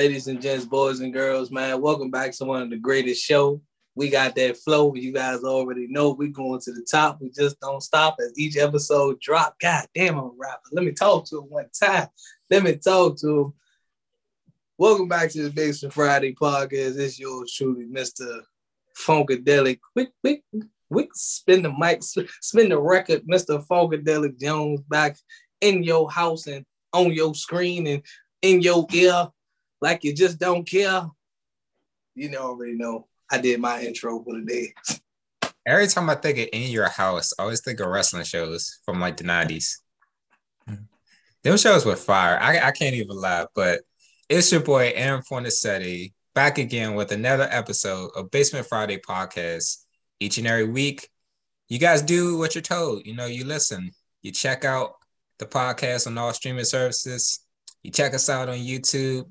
ladies and gents, boys and girls, man. Welcome back to one of the greatest show. We got that flow. You guys already know we going to the top. We just don't stop as each episode drop. God damn, I'm a rapper. Let me talk to him one time. Let me talk to him. Welcome back to the Basement Friday podcast. It's yours truly, Mr. Funkadelic. Quick, quick, quick, spin the mic, spin the record, Mr. Funkadelic Jones back in your house and on your screen and in your ear like you just don't care. You know, already know. I did my intro for the day. Every time I think of in your house, I always think of wrestling shows from like the 90s. Those shows were fire. I, I can't even lie, but it's your boy Aaron Fornicetti back again with another episode of Basement Friday podcast. Each and every week, you guys do what you're told. You know, you listen, you check out the podcast on all streaming services, you check us out on YouTube,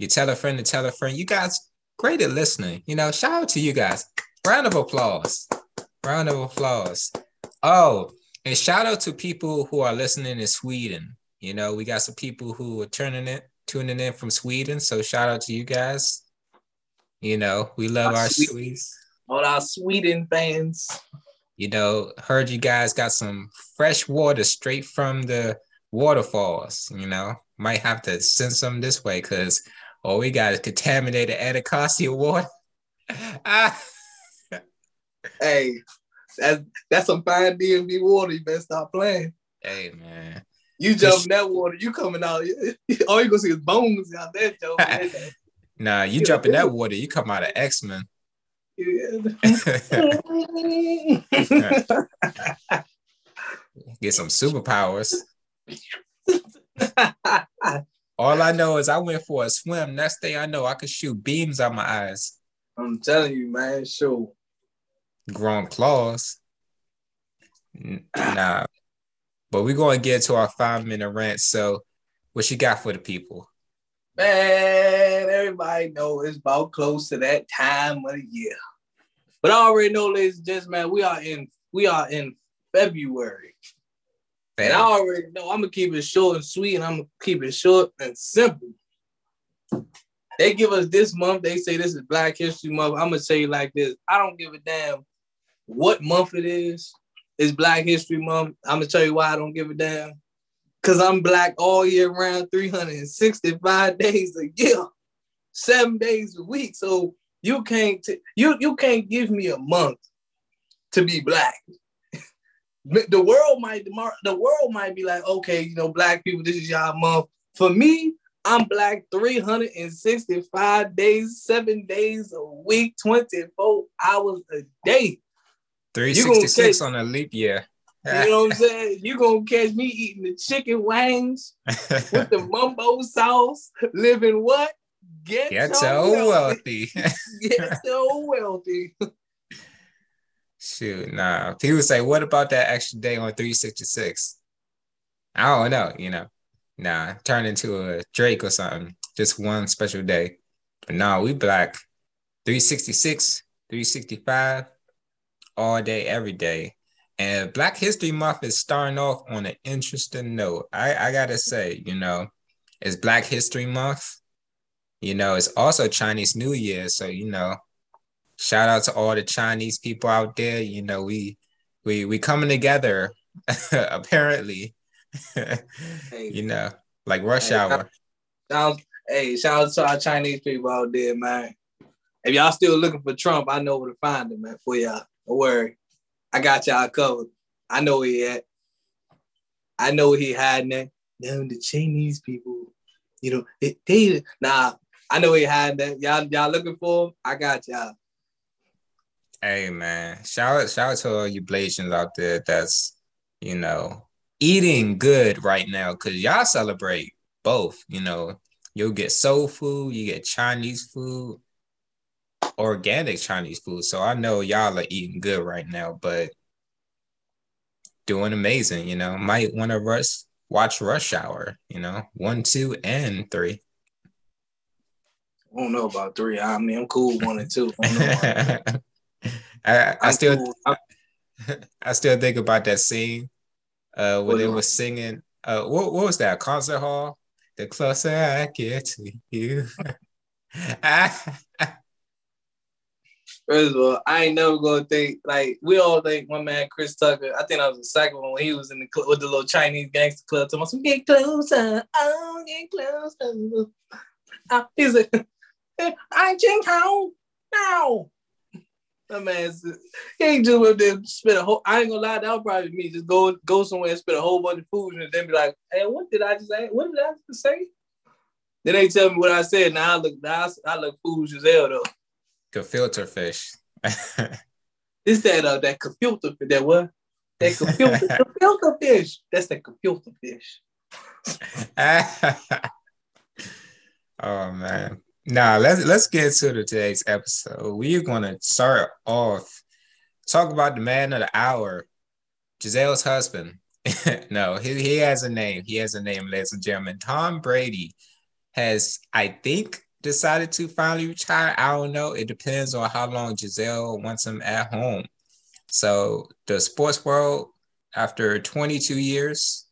you tell a friend to tell a friend. You guys great at listening. You know, shout out to you guys. Round of applause. Round of applause. Oh, and shout out to people who are listening in Sweden. You know, we got some people who are turning it, tuning in from Sweden. So shout out to you guys. You know, we love our, our Swedes. All our Sweden fans. You know, heard you guys got some fresh water straight from the waterfalls. You know, might have to send some this way because Oh, all we got is contaminated Anacostia water. hey, that's that's some fine DMV water. You better stop playing. Hey man. You jump in that water, you coming out. All you gonna see is bones out there, Joe. nah, you jump in that water, you come out of X Men. Get some superpowers. All I know is I went for a swim. Next day, I know I could shoot beams out my eyes. I'm telling you, man, sure. Growing claws. Nah. But we're going to get to our five minute rant. So, what you got for the people? Man, everybody know it's about close to that time of the year. But I already know, ladies and gentlemen, man, we are in we are in February. And I already know I'm gonna keep it short and sweet, and I'm gonna keep it short and simple. They give us this month, they say this is Black History Month. I'm gonna say like this: I don't give a damn what month it is. It's Black History Month. I'm gonna tell you why I don't give a damn. Cause I'm black all year round, 365 days a year, seven days a week. So you can't t- you you can't give me a month to be black the world might the world might be like, okay, you know, black people, this is y'all month. For me, I'm black 365 days, seven days a week, 24 hours a day. 366 on a leap year. you know what I'm saying? You're gonna catch me eating the chicken wings with the mumbo sauce, living what? Get, Get so wealthy. wealthy. Get so wealthy. Shoot, nah. People say, what about that extra day on 366? I don't know, you know. Nah, turn into a Drake or something. Just one special day. But nah, we black 366, 365, all day, every day. And Black History Month is starting off on an interesting note. I, I gotta say, you know, it's Black History Month. You know, it's also Chinese New Year. So, you know, shout out to all the Chinese people out there. You know, we we we coming together apparently. hey, you know, like rush hey, hour. Sounds hey, shout out to our Chinese people out there, man. If y'all still looking for Trump, I know where to find him, man, for y'all. Don't worry. I got y'all covered. I know where he at. I know where he hiding at. Them the Chinese people, you know, they, they nah, I know where he hiding at. Y'all, y'all looking for him? I got y'all. Hey man, shout out shout out to all you Blasians out there that's you know eating good right now because y'all celebrate both. You know, you'll get soul food, you get Chinese food, organic Chinese food. So I know y'all are eating good right now, but doing amazing. You know, might want to rush watch Rush Hour. You know, one, two, and three. I don't know about three. I mean, I'm cool one and two. I, I still. I still think about that scene uh when they were singing uh what, what was that concert hall the closer I get to you. First of all, I ain't never gonna think like we all think my man Chris Tucker. I think I was the second one when he was in the club with the little Chinese gangster club. Talking about get closer, oh get closer. Uh, he's like, I Jing Hao now. That man's he ain't just up there spit a whole. I ain't gonna lie, that would probably me. Just go go somewhere and spit a whole bunch of food and then be like, "Hey, what did I just say? What did I just say?" Then they tell me what I said. Now I look, now I, I look foolish as hell though. Gefilte fish. this that uh that gefilte that what? That gefilte gefilte fish. That's that gefilte fish. oh man. Now let's let's get to the today's episode. We're gonna start off talk about the man of the hour, Gisele's husband. no, he, he has a name. He has a name, ladies and gentlemen. Tom Brady has, I think, decided to finally retire. I don't know. It depends on how long Gisele wants him at home. So the sports world, after 22 years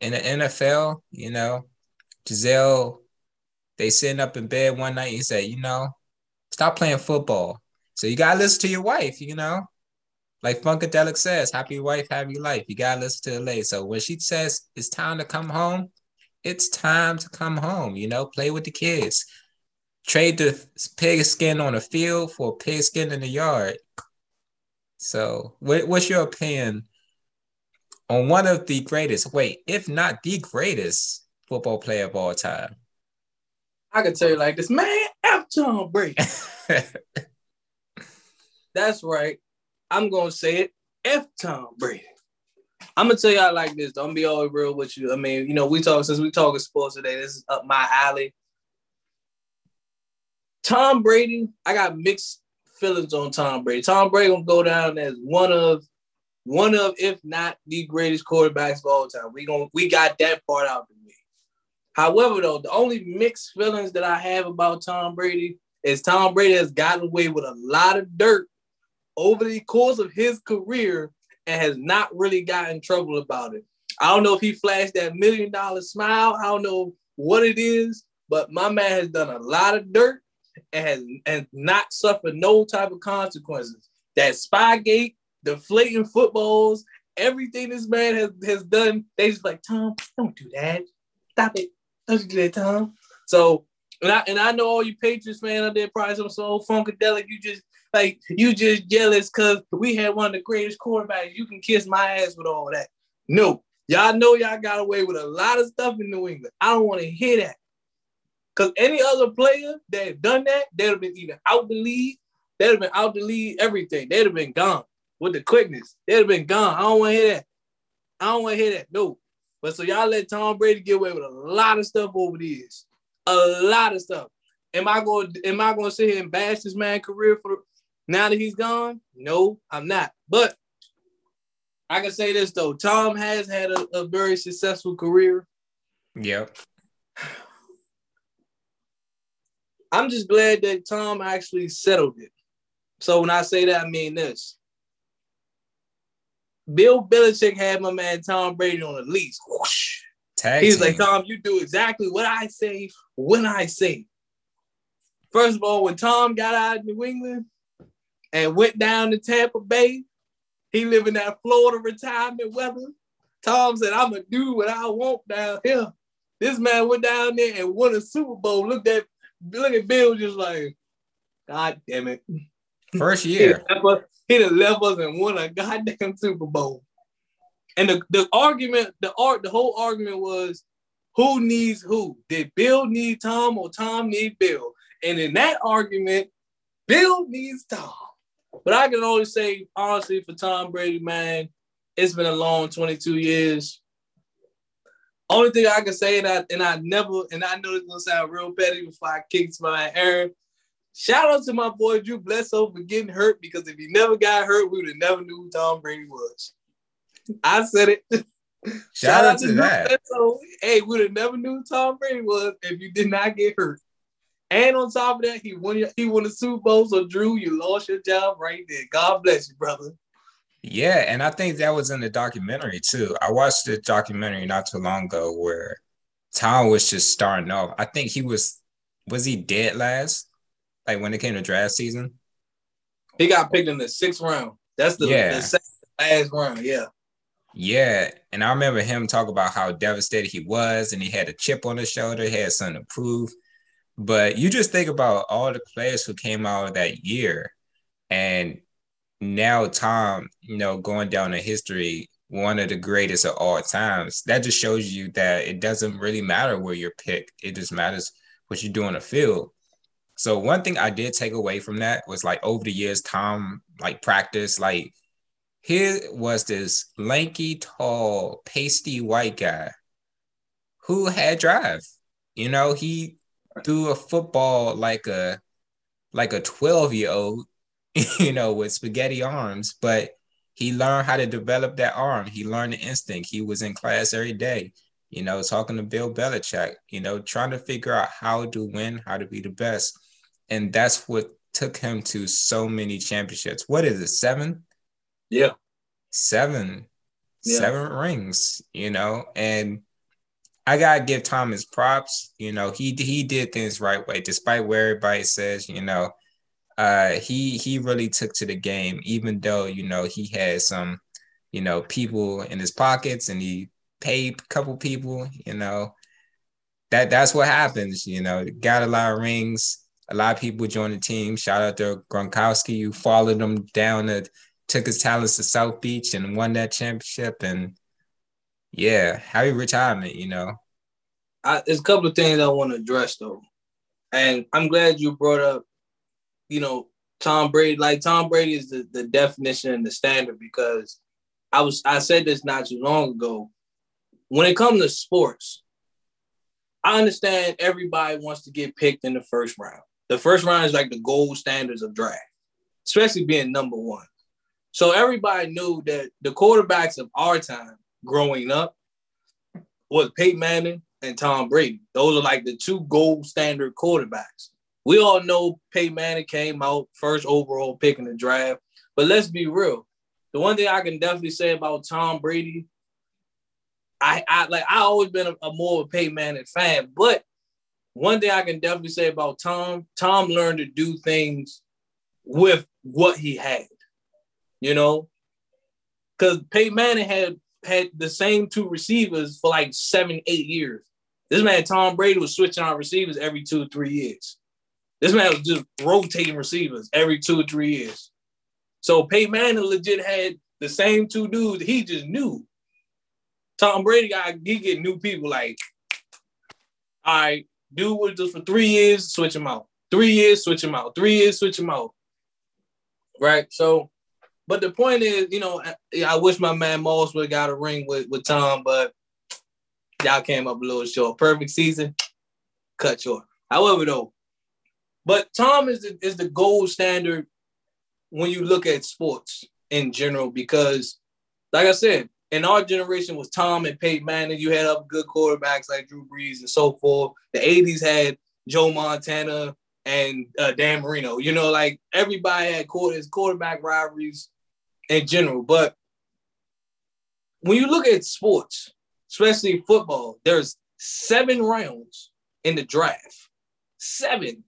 in the NFL, you know, Gisele, they sitting up in bed one night and say, you know, stop playing football. So you gotta listen to your wife, you know. Like Funkadelic says, happy wife, happy life. You gotta listen to the lady. So when she says it's time to come home, it's time to come home, you know, play with the kids. Trade the pig skin on the field for pig skin in the yard. So, what, what's your opinion on one of the greatest, wait, if not the greatest football player of all time? I can tell you like this, man, F Tom Brady. That's right. I'm gonna say it. F Tom Brady. I'm gonna tell y'all like this. Don't be all real with you. I mean, you know, we talk since we talking sports today. This is up my alley. Tom Brady, I got mixed feelings on Tom Brady. Tom Brady gonna go down as one of one of, if not the greatest quarterbacks of all time. We going we got that part out of me. However, though, the only mixed feelings that I have about Tom Brady is Tom Brady has gotten away with a lot of dirt over the course of his career and has not really gotten in trouble about it. I don't know if he flashed that million dollar smile. I don't know what it is, but my man has done a lot of dirt and has and not suffered no type of consequences. That Spygate, deflating footballs, everything this man has, has done, they just like, Tom, don't do that. Stop it. Don't do that, Tom. So, and I and I know all you Patriots fans out there probably some so funkadelic. You just like you just jealous because we had one of the greatest quarterbacks. You can kiss my ass with all that. No, y'all know y'all got away with a lot of stuff in New England. I don't want to hear that. Because any other player that had done that, they'd have been either out the league, they'd have been out the league, everything. They'd have been gone with the quickness. They'd have been gone. I don't want to hear that. I don't want to hear that. No. But so y'all let Tom Brady get away with a lot of stuff over the years. A lot of stuff. Am I going am I going to sit here and bash this man career for now that he's gone? No, I'm not. But I can say this though. Tom has had a, a very successful career. Yep. I'm just glad that Tom actually settled it. So when I say that, I mean this. Bill Belichick had my man Tom Brady on a leash. Whoosh. Tag He's like, Tom, you do exactly what I say when I say. First of all, when Tom got out of New England and went down to Tampa Bay, he lived in that Florida retirement weather. Tom said, I'm gonna do what I want down here. This man went down there and won a Super Bowl. Looked at look at Bill just like, God damn it. First year. He done left us and won a goddamn Super Bowl. And the, the argument, the art, the whole argument was who needs who? Did Bill need Tom or Tom need Bill? And in that argument, Bill needs Tom. But I can only say, honestly, for Tom Brady, man, it's been a long 22 years. Only thing I can say, and I and I never, and I know it's gonna sound real petty before I kick my Aaron. Shout out to my boy Drew Bledsoe for getting hurt because if he never got hurt, we would have never knew who Tom Brady was. I said it. Shout, Shout out, to, to that. Bledsoe. Hey, we would have never knew who Tom Brady was if you did not get hurt. And on top of that, he won he won the Super Bowl. So Drew, you lost your job right there. God bless you, brother. Yeah, and I think that was in the documentary too. I watched the documentary not too long ago where Tom was just starting off. I think he was was he dead last? Like when it came to draft season? He got picked in the sixth round. That's the, yeah. the last round, yeah. Yeah. And I remember him talk about how devastated he was and he had a chip on his shoulder, he had something to prove. But you just think about all the players who came out that year. And now Tom, you know, going down in history, one of the greatest of all times. That just shows you that it doesn't really matter where you're picked. It just matters what you do on the field. So one thing I did take away from that was like over the years, Tom like practice, like here was this lanky, tall, pasty white guy who had drive. You know, he threw a football like a like a 12 year old, you know, with spaghetti arms, but he learned how to develop that arm. He learned the instinct. He was in class every day, you know, talking to Bill Belichick, you know, trying to figure out how to win, how to be the best. And that's what took him to so many championships. What is it, seven? Yeah. Seven. Yeah. Seven rings, you know, and I gotta give Thomas props. You know, he he did things right way, despite where everybody says, you know, uh, he he really took to the game, even though you know he had some, you know, people in his pockets and he paid a couple people. You know, that that's what happens. You know, got a lot of rings. A lot of people joined the team. Shout out to Gronkowski, who followed him down and took his talents to South Beach and won that championship. And yeah, happy retirement. You know, I, there's a couple of things I want to address though, and I'm glad you brought up you know, Tom Brady, like Tom Brady is the, the definition and the standard because I was I said this not too long ago. When it comes to sports, I understand everybody wants to get picked in the first round. The first round is like the gold standards of draft, especially being number one. So everybody knew that the quarterbacks of our time growing up was Peyton Manning and Tom Brady. Those are like the two gold standard quarterbacks. We all know Peyton Manning came out first overall pick in the draft, but let's be real. The one thing I can definitely say about Tom Brady, I, I like I always been a, a more of a Peyton Manning fan, but one thing I can definitely say about Tom, Tom learned to do things with what he had, you know, because Peyton Manning had had the same two receivers for like seven, eight years. This man Tom Brady was switching out receivers every two or three years. This man was just rotating receivers every two or three years. So Peyton Manning legit had the same two dudes. He just knew. Tom Brady got he get new people like, all right, dude was just for three years, switch him out. Three years, switch him out. Three years, switch him out. Right. So, but the point is, you know, I, I wish my man Moss would have got a ring with, with Tom, but y'all came up a little short. Perfect season, cut short. However, though, but Tom is the, is the gold standard when you look at sports in general because, like I said, in our generation was Tom and Peyton Manning. You had up good quarterbacks like Drew Brees and so forth. The 80s had Joe Montana and uh, Dan Marino. You know, like everybody had quarters, quarterback rivalries in general. But when you look at sports, especially football, there's seven rounds in the draft. Seven.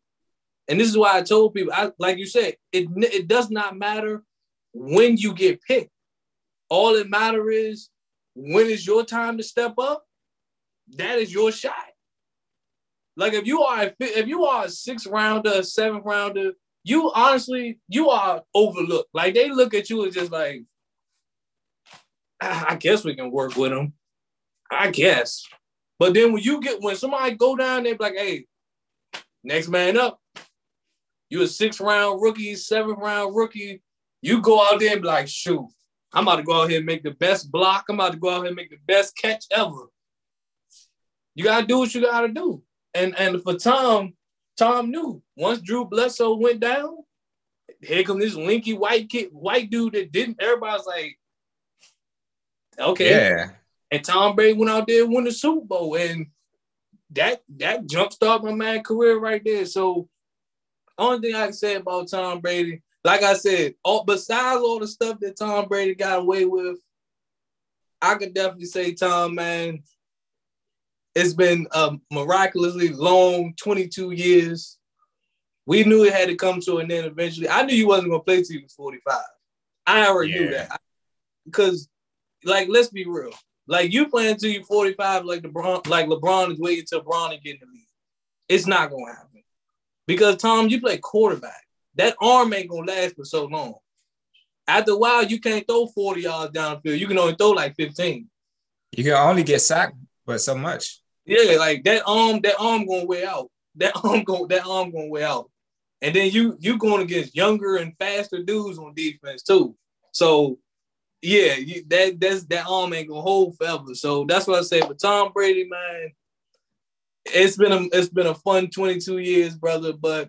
And this is why I told people, I, like you said, it, it does not matter when you get picked. All that matter is when is your time to step up. That is your shot. Like if you are if you are a sixth rounder, seventh rounder, you honestly you are overlooked. Like they look at you as just like, I guess we can work with them. I guess. But then when you get when somebody go down there, like, hey, next man up, you a six round rookie, seventh round rookie. You go out there and be like, shoot, I'm about to go out here and make the best block. I'm about to go out here and make the best catch ever. You gotta do what you gotta do. And and for Tom, Tom knew once Drew Bledsoe went down, here come this linky white kid, white dude that didn't. Everybody's like, okay, yeah. And Tom Brady went out there and won the Super Bowl, and that that jumpstart my man career right there. So only thing I can say about Tom Brady, like I said, all besides all the stuff that Tom Brady got away with, I could definitely say Tom, man, It's been a miraculously long 22 years. We knew it had to come to an end eventually. I knew you wasn't gonna play till you was 45. I already yeah. knew that. Because, like, let's be real. Like you playing until you 45, like LeBron, like LeBron is waiting till Bron to get in the league. It's not gonna happen. Because Tom, you play quarterback. That arm ain't gonna last for so long. After a while, you can't throw 40 yards downfield. You can only throw like 15. You can only get sacked, but so much. Yeah, like that arm, that arm gonna wear out. That arm go, that arm gonna wear out. And then you you going against younger and faster dudes on defense too. So yeah, you, that that's that arm ain't gonna hold forever. So that's what I say. But Tom Brady, man, it's been a it's been a fun 22 years, brother. But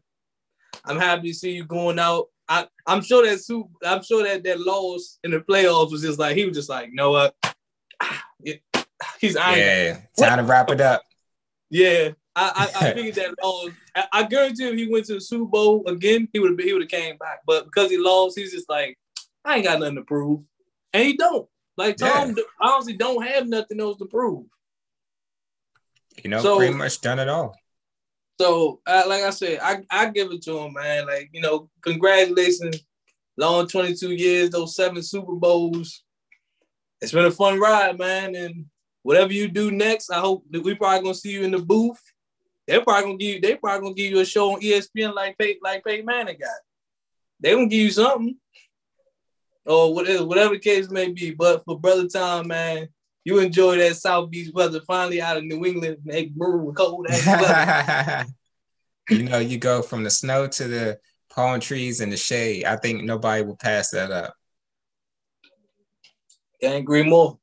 I'm happy to see you going out. I, I'm sure that super, I'm sure that that loss in the playoffs was just like he was just like, you know what? He's iron. Yeah, time to wrap it up. Yeah, I, I, I figured that loss. I, I guarantee if he went to the Super Bowl again, he would have he would have came back. But because he lost, he's just like, I ain't got nothing to prove, and he don't. Like Tom, yeah. honestly, don't have nothing else to prove. You know, so, pretty much done it all. So, uh, like I said, I, I give it to him, man. Like, you know, congratulations. Long 22 years, those seven Super Bowls. It's been a fun ride, man. And whatever you do next, I hope that we probably gonna see you in the booth. They're probably gonna give you, they probably gonna give you a show on ESPN like Pey, like Peyton Manning got. They gonna give you something. Or whatever, whatever the case may be. But for Brother Tom, man, you enjoy that South Beach weather finally out of New England, make brew cold you know, you go from the snow to the palm trees and the shade. I think nobody will pass that up. Can't agree more.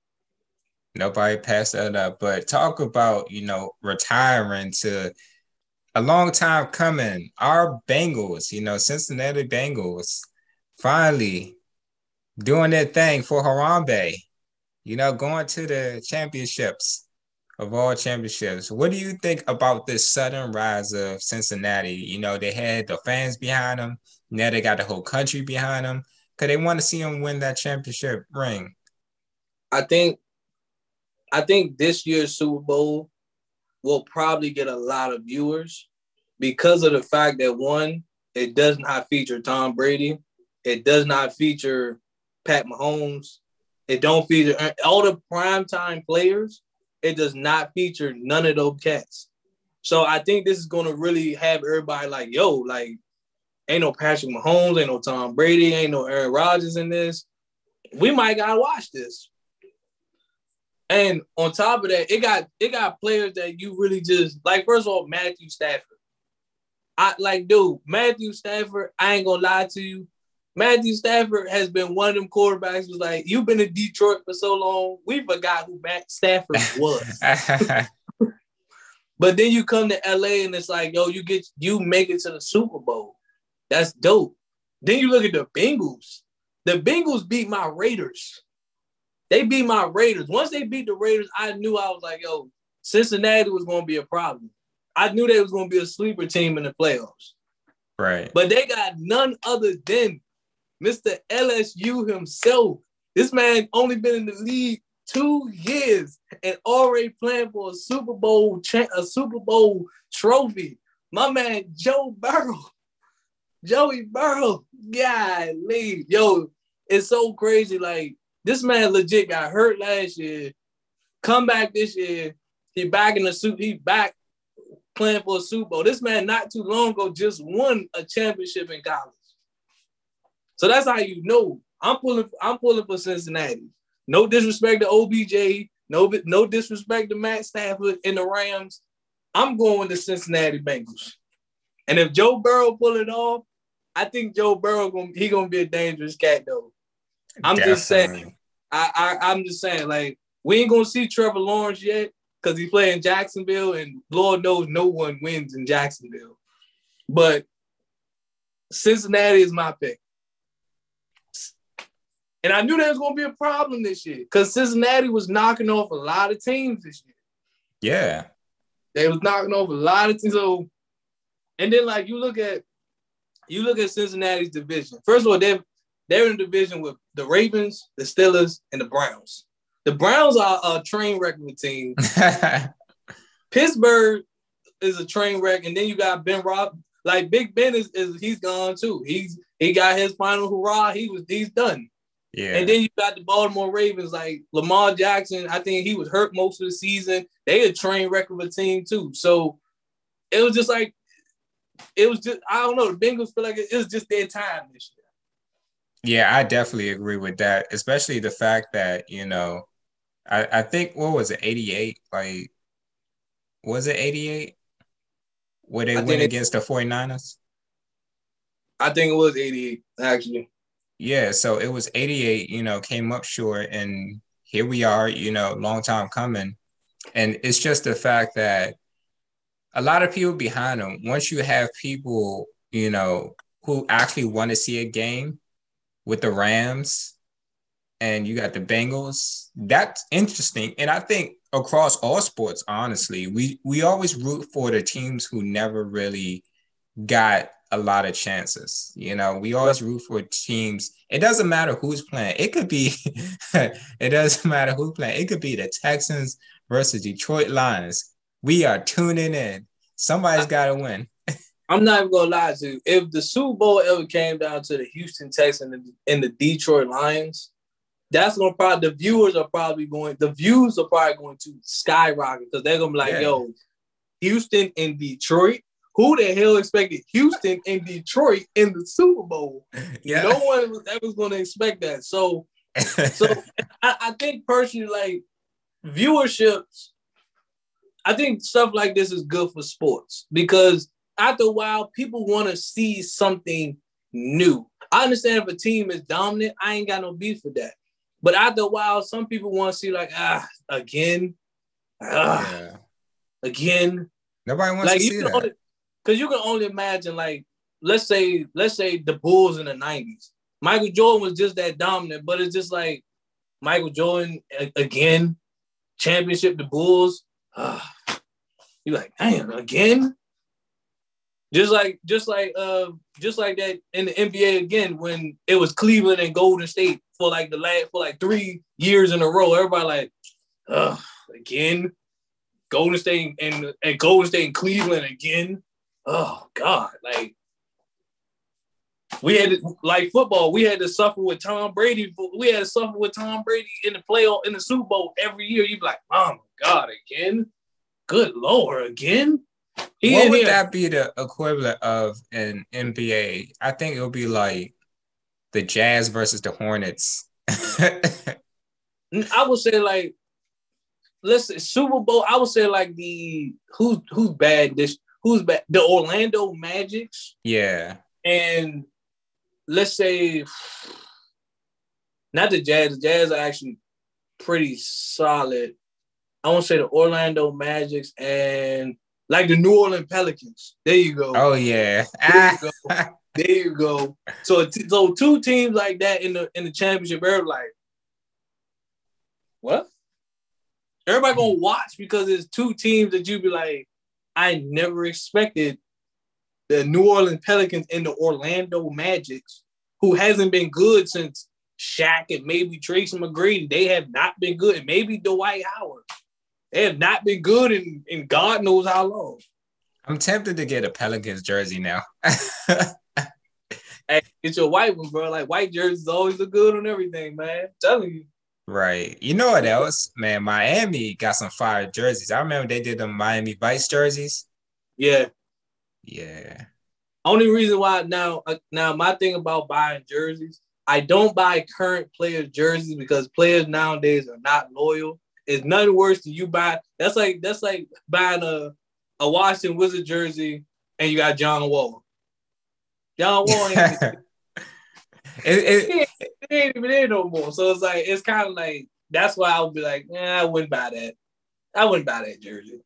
Nobody pass that up. But talk about, you know, retiring to a long time coming. Our Bengals, you know, Cincinnati Bengals, finally doing their thing for Harambe you know, going to the championships of all championships. What do you think about this sudden rise of Cincinnati? You know, they had the fans behind them. Now they got the whole country behind them because they want to see them win that championship ring. I think, I think this year's Super Bowl will probably get a lot of viewers because of the fact that one, it does not feature Tom Brady, it does not feature Pat Mahomes, it don't feature uh, all the primetime players. It does not feature none of those cats. So I think this is going to really have everybody like, yo, like, ain't no Patrick Mahomes, ain't no Tom Brady, ain't no Aaron Rodgers in this. We might gotta watch this. And on top of that, it got it got players that you really just like. First of all, Matthew Stafford. I like, dude, Matthew Stafford. I ain't gonna lie to you. Matthew Stafford has been one of them quarterbacks was like, you've been in Detroit for so long, we forgot who Matt Stafford was. but then you come to LA and it's like, yo, you get you make it to the Super Bowl. That's dope. Then you look at the Bengals. The Bengals beat my Raiders. They beat my Raiders. Once they beat the Raiders, I knew I was like, yo, Cincinnati was going to be a problem. I knew they was going to be a sleeper team in the playoffs. Right. But they got none other than Mr. LSU himself. This man only been in the league two years and already playing for a Super Bowl cha- a Super Bowl trophy. My man Joe Burrow, Joey Burrow, golly, yo, it's so crazy. Like this man legit got hurt last year, come back this year. He back in the suit. He back playing for a Super Bowl. This man not too long ago just won a championship in college. So that's how you know I'm pulling. I'm pulling for Cincinnati. No disrespect to OBJ. No, no disrespect to Matt Stafford and the Rams. I'm going to Cincinnati Bengals. And if Joe Burrow pull it off, I think Joe Burrow gonna he gonna be a dangerous cat though. I'm Definitely. just saying. I, I I'm just saying like we ain't gonna see Trevor Lawrence yet because he playing Jacksonville and Lord knows no one wins in Jacksonville. But Cincinnati is my pick. And I knew there was going to be a problem this year because Cincinnati was knocking off a lot of teams this year. Yeah. They was knocking off a lot of teams. So, and then like you look at you look at Cincinnati's division. First of all, they're they're in a division with the Ravens, the Steelers, and the Browns. The Browns are a train wreck of a team. Pittsburgh is a train wreck, and then you got Ben Rob. Like Big Ben is, is he's gone too. He's he got his final hurrah. He was he's done. Yeah. And then you got the Baltimore Ravens, like Lamar Jackson. I think he was hurt most of the season. They a train wreck of a team too. So it was just like it was just I don't know. The Bengals feel like it, it was just their time this year. Yeah, I definitely agree with that, especially the fact that you know, I I think what was it, eighty eight? Like, was it eighty eight? Where they I went think it- against the 49ers? I think it was 88, actually. Yeah, so it was 88, you know, came up short, and here we are, you know, long time coming. And it's just the fact that a lot of people behind them, once you have people, you know, who actually want to see a game with the Rams and you got the Bengals, that's interesting. And I think across all sports, honestly, we we always root for the teams who never really got a lot of chances. You know, we always root for teams. It doesn't matter who's playing. It could be, it doesn't matter who playing. It could be the Texans versus Detroit Lions. We are tuning in. Somebody's got to win. I'm not even gonna lie to you. If the Super Bowl ever came down to the Houston Texans and, and the Detroit Lions, that's gonna probably the viewers are probably going, the views are probably going to skyrocket because they're gonna be like, Yeah. yo, Houston and Detroit. Who the hell expected Houston and Detroit in the Super Bowl? Yeah. No one was ever going to expect that. So, so I, I think personally, like viewerships, I think stuff like this is good for sports because after a while, people want to see something new. I understand if a team is dominant, I ain't got no beef with that. But after a while, some people want to see like ah again, ah Yeah. again. Nobody wants Like to see that. Because you can only imagine like let's say let's say the Bulls in the nineties. Michael Jordan was just that dominant, but it's just like Michael Jordan a- again, championship the Bulls. Ah, you like damn again. Just like just like uh just like that in the NBA again when it was Cleveland and Golden State for like the last for like three years in a row. Everybody like, uh again. Golden State and and Golden State and Cleveland again. Oh God, like we had to, like football. We had to suffer with Tom Brady. We had to suffer with Tom Brady in the playoff in the Super Bowl every year. You'd be like, oh my God, again? Good Lord, again? He what would here. that be the equivalent of an NBA? I think it would be like the Jazz versus the Hornets. I would say like, listen, Super Bowl. I would say like the who's who's bad this who's bad the Orlando Magics yeah. and let's say not the Jazz. The Jazz are actually pretty solid. I want to say the Orlando Magics and like the New Orleans Pelicans. There you go. Oh yeah. There you go. There you go. So, t- so two teams like that in the in the championship, everybody like, what? Everybody gonna watch because it's two teams that you be like, I never expected the New Orleans Pelicans and the Orlando Magics, who hasn't been good since Shaq and maybe Tracy McGrady. They have not been good, and maybe Dwight Howard. They have not been good in, in God knows how long. I'm tempted to get a Pelicans jersey now. Hey, get your white one, bro. Like white jerseys always look good on everything, man. I'm telling you. Right. You know what else? Man, Miami got some fire jerseys. I remember they did the Miami Vice jerseys. Yeah. Yeah. Only reason why now, uh, now my thing about buying jerseys, I don't buy current players' jerseys because players nowadays are not loyal. It's nothing worse than you buy. That's like that's like buying a a Washington Wizard jersey and you got John Wall. John Wall ain't, it, it, he ain't even there no more. So it's like it's kind of like that's why I would be like, I wouldn't buy that. I wouldn't buy that jersey.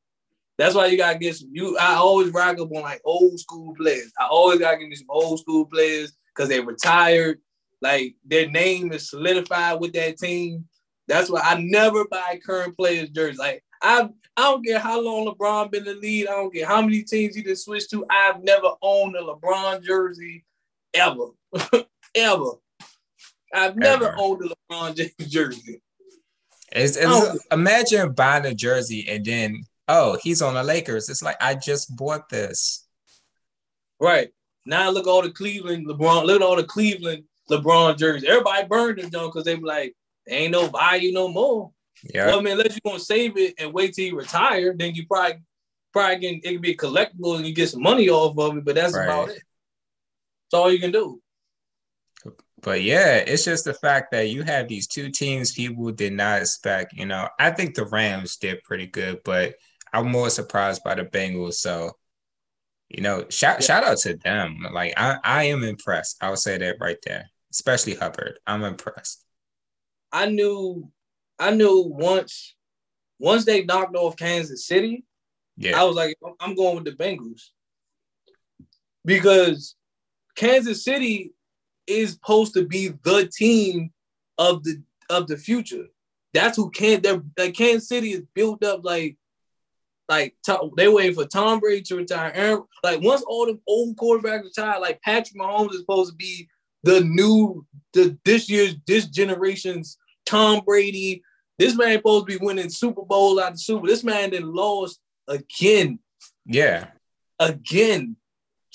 That's why you gotta get some. You, I always rock up on like old school players. I always gotta get me some old school players because they retired. Like their name is solidified with that team. That's why I never buy current players' jerseys. Like I, I don't care how long LeBron been in the lead. I don't care how many teams he just switched to. I've never owned a LeBron jersey ever, ever. I've never Ever. owned a LeBron James jersey. it's, it's imagine buying a jersey and then oh, he's on the Lakers. It's like I just bought this. Right. Now look at all the Cleveland LeBron, look at all the Cleveland LeBron jerseys. Everybody burned them though because they were like, ain't no value no more. Yeah. Well, I mean, unless you're gonna save it and wait till you retire, then you probably probably can it can be collectible and you get some money off of it, but that's right. about it. That's all you can do. But yeah, it's just the fact that you have these two teams people did not expect. You know, I think the Rams did pretty good, but I'm more surprised by the Bengals. So, you know, shout yeah. shout out to them. Like I, I am impressed. I would say that right there, especially Hubbard. I'm impressed. I knew, I knew once, once they knocked off Kansas City, yeah, I was like, I'm going with the Bengals because Kansas City is supposed to be the team of the of the future. That's who can. They're like Kansas City is built up like like they waiting for Tom Brady to retire. Aaron, like once all the old quarterbacks retire, like Patrick Mahomes is supposed to be the new the this year's this generation's Tom Brady. This man supposed to be winning Super Bowl after Super. This man then lost again. Yeah. Again.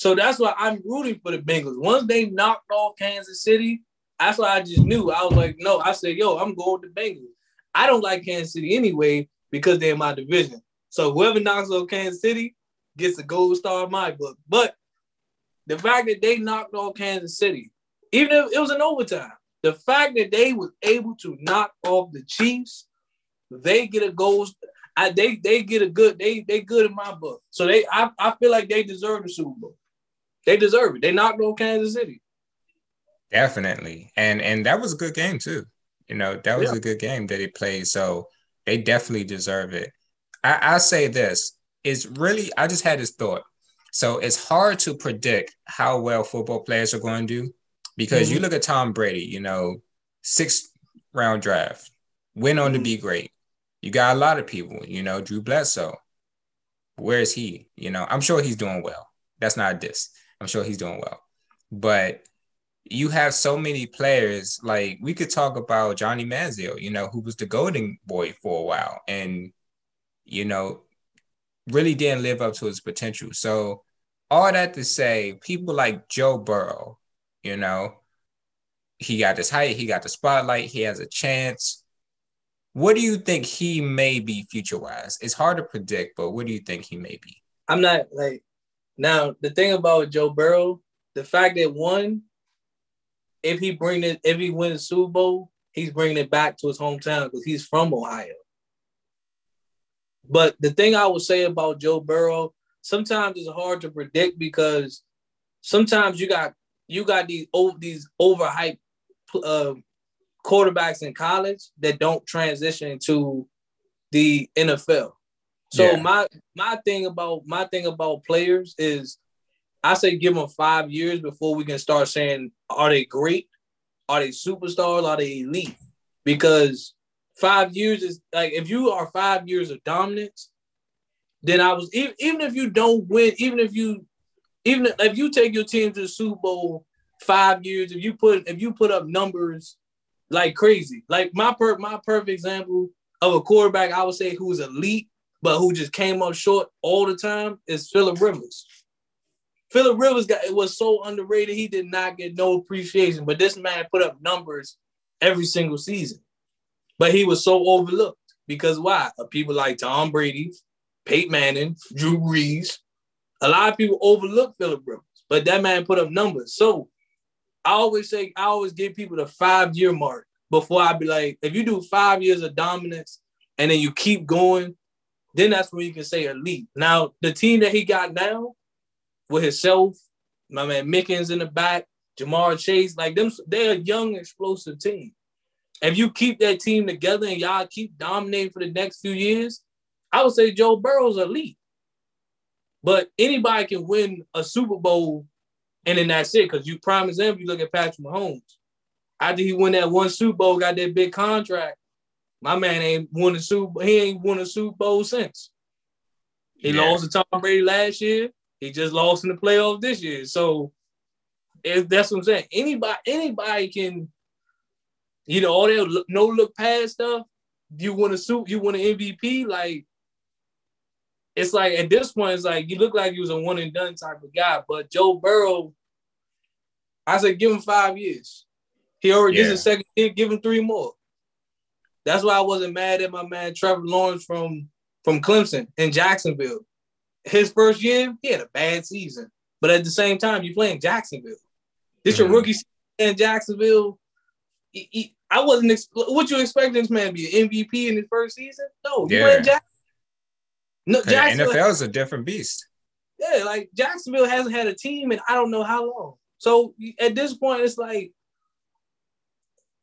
So that's why I'm rooting for the Bengals. Once they knocked off Kansas City, that's why I just knew. I was like, no, I said, yo, I'm going to Bengals. I don't like Kansas City anyway because they're in my division. So whoever knocks off Kansas City gets a gold star in my book. But the fact that they knocked off Kansas City, even if it was an overtime, the fact that they was able to knock off the Chiefs, they get a gold. I, they they get a good they they good in my book. So they I, I feel like they deserve the Super Bowl. They deserve it. They knocked off Kansas City. Definitely, and and that was a good game too. You know that was yeah. a good game that he played. So they definitely deserve it. I, I say this is really, I just had this thought. So it's hard to predict how well football players are going to do because mm-hmm. you look at Tom Brady, you know, six round draft, went on mm-hmm. to be great. You got a lot of people, you know, Drew Bledsoe. Where is he? You know, I'm sure he's doing well. That's not this. I'm sure he's doing well. But you have so many players, like we could talk about Johnny Manziel, you know, who was the golden boy for a while. And you know, really didn't live up to his potential. So, all that to say, people like Joe Burrow, you know, he got this height, he got the spotlight, he has a chance. What do you think he may be future wise? It's hard to predict, but what do you think he may be? I'm not like now the thing about Joe Burrow, the fact that one, if he bring it, if he wins Super Bowl, he's bringing it back to his hometown because he's from Ohio. But the thing I would say about Joe Burrow, sometimes it's hard to predict because sometimes you got you got these these overhyped uh, quarterbacks in college that don't transition to the NFL. So yeah. my my thing about my thing about players is I say give them five years before we can start saying are they great, are they superstars, are they elite? Because five years is like if you are five years of dominance, then I was even, even if you don't win, even if you even if you take your team to the Super Bowl five years, if you put if you put up numbers like crazy, like my per my perfect example of a quarterback I would say who's elite but who just came up short all the time is Philip Rivers. Philip Rivers got it was so underrated, he did not get no appreciation. But this man put up numbers every single season. But he was so overlooked because why? People like Tom Brady, Peyton Manning, Drew Brees. A lot of people overlook Philip Rivers, but that man put up numbers. So I always say, I always give people the five year mark before I be like, if you do five years of dominance and then you keep going, then that's when you can say elite. Now, the team that he got now with himself, my man Mixon in the back, Ja'Marr Chase, like them, they're a young, explosive team. If you keep that team together and y'all keep dominating for the next few years, I would say Joe Burrow's elite. But anybody can win a Super Bowl and then that's it. Because you prime example, you look at Patrick Mahomes. After he won that one Super Bowl, got that big contract, my man ain't won a Super he ain't won a Super Bowl since. He yeah. lost to Tom Brady last year. He just lost in the playoff this year. So if that's what I'm saying. Anybody, anybody can you know, all that no look past stuff. You want to suit, you want an MVP, like it's like at this point, it's like you look like you was a one and done type of guy. But Joe Burrow, I said, give him five years. He already yeah. this is second year, give him three more. That's why I wasn't mad at my man Trevor Lawrence from from Clemson in Jacksonville. His first year, he had a bad season, but at the same time, you're playing Jacksonville. This mm-hmm. your rookie season in Jacksonville. He, he, I wasn't. Ex- what you expecting this man to be an MVP in his first season? No, you yeah. Jack- no, Jacksonville. NFL is a different beast. Yeah, like Jacksonville hasn't had a team in I don't know how long. So at this point, it's like,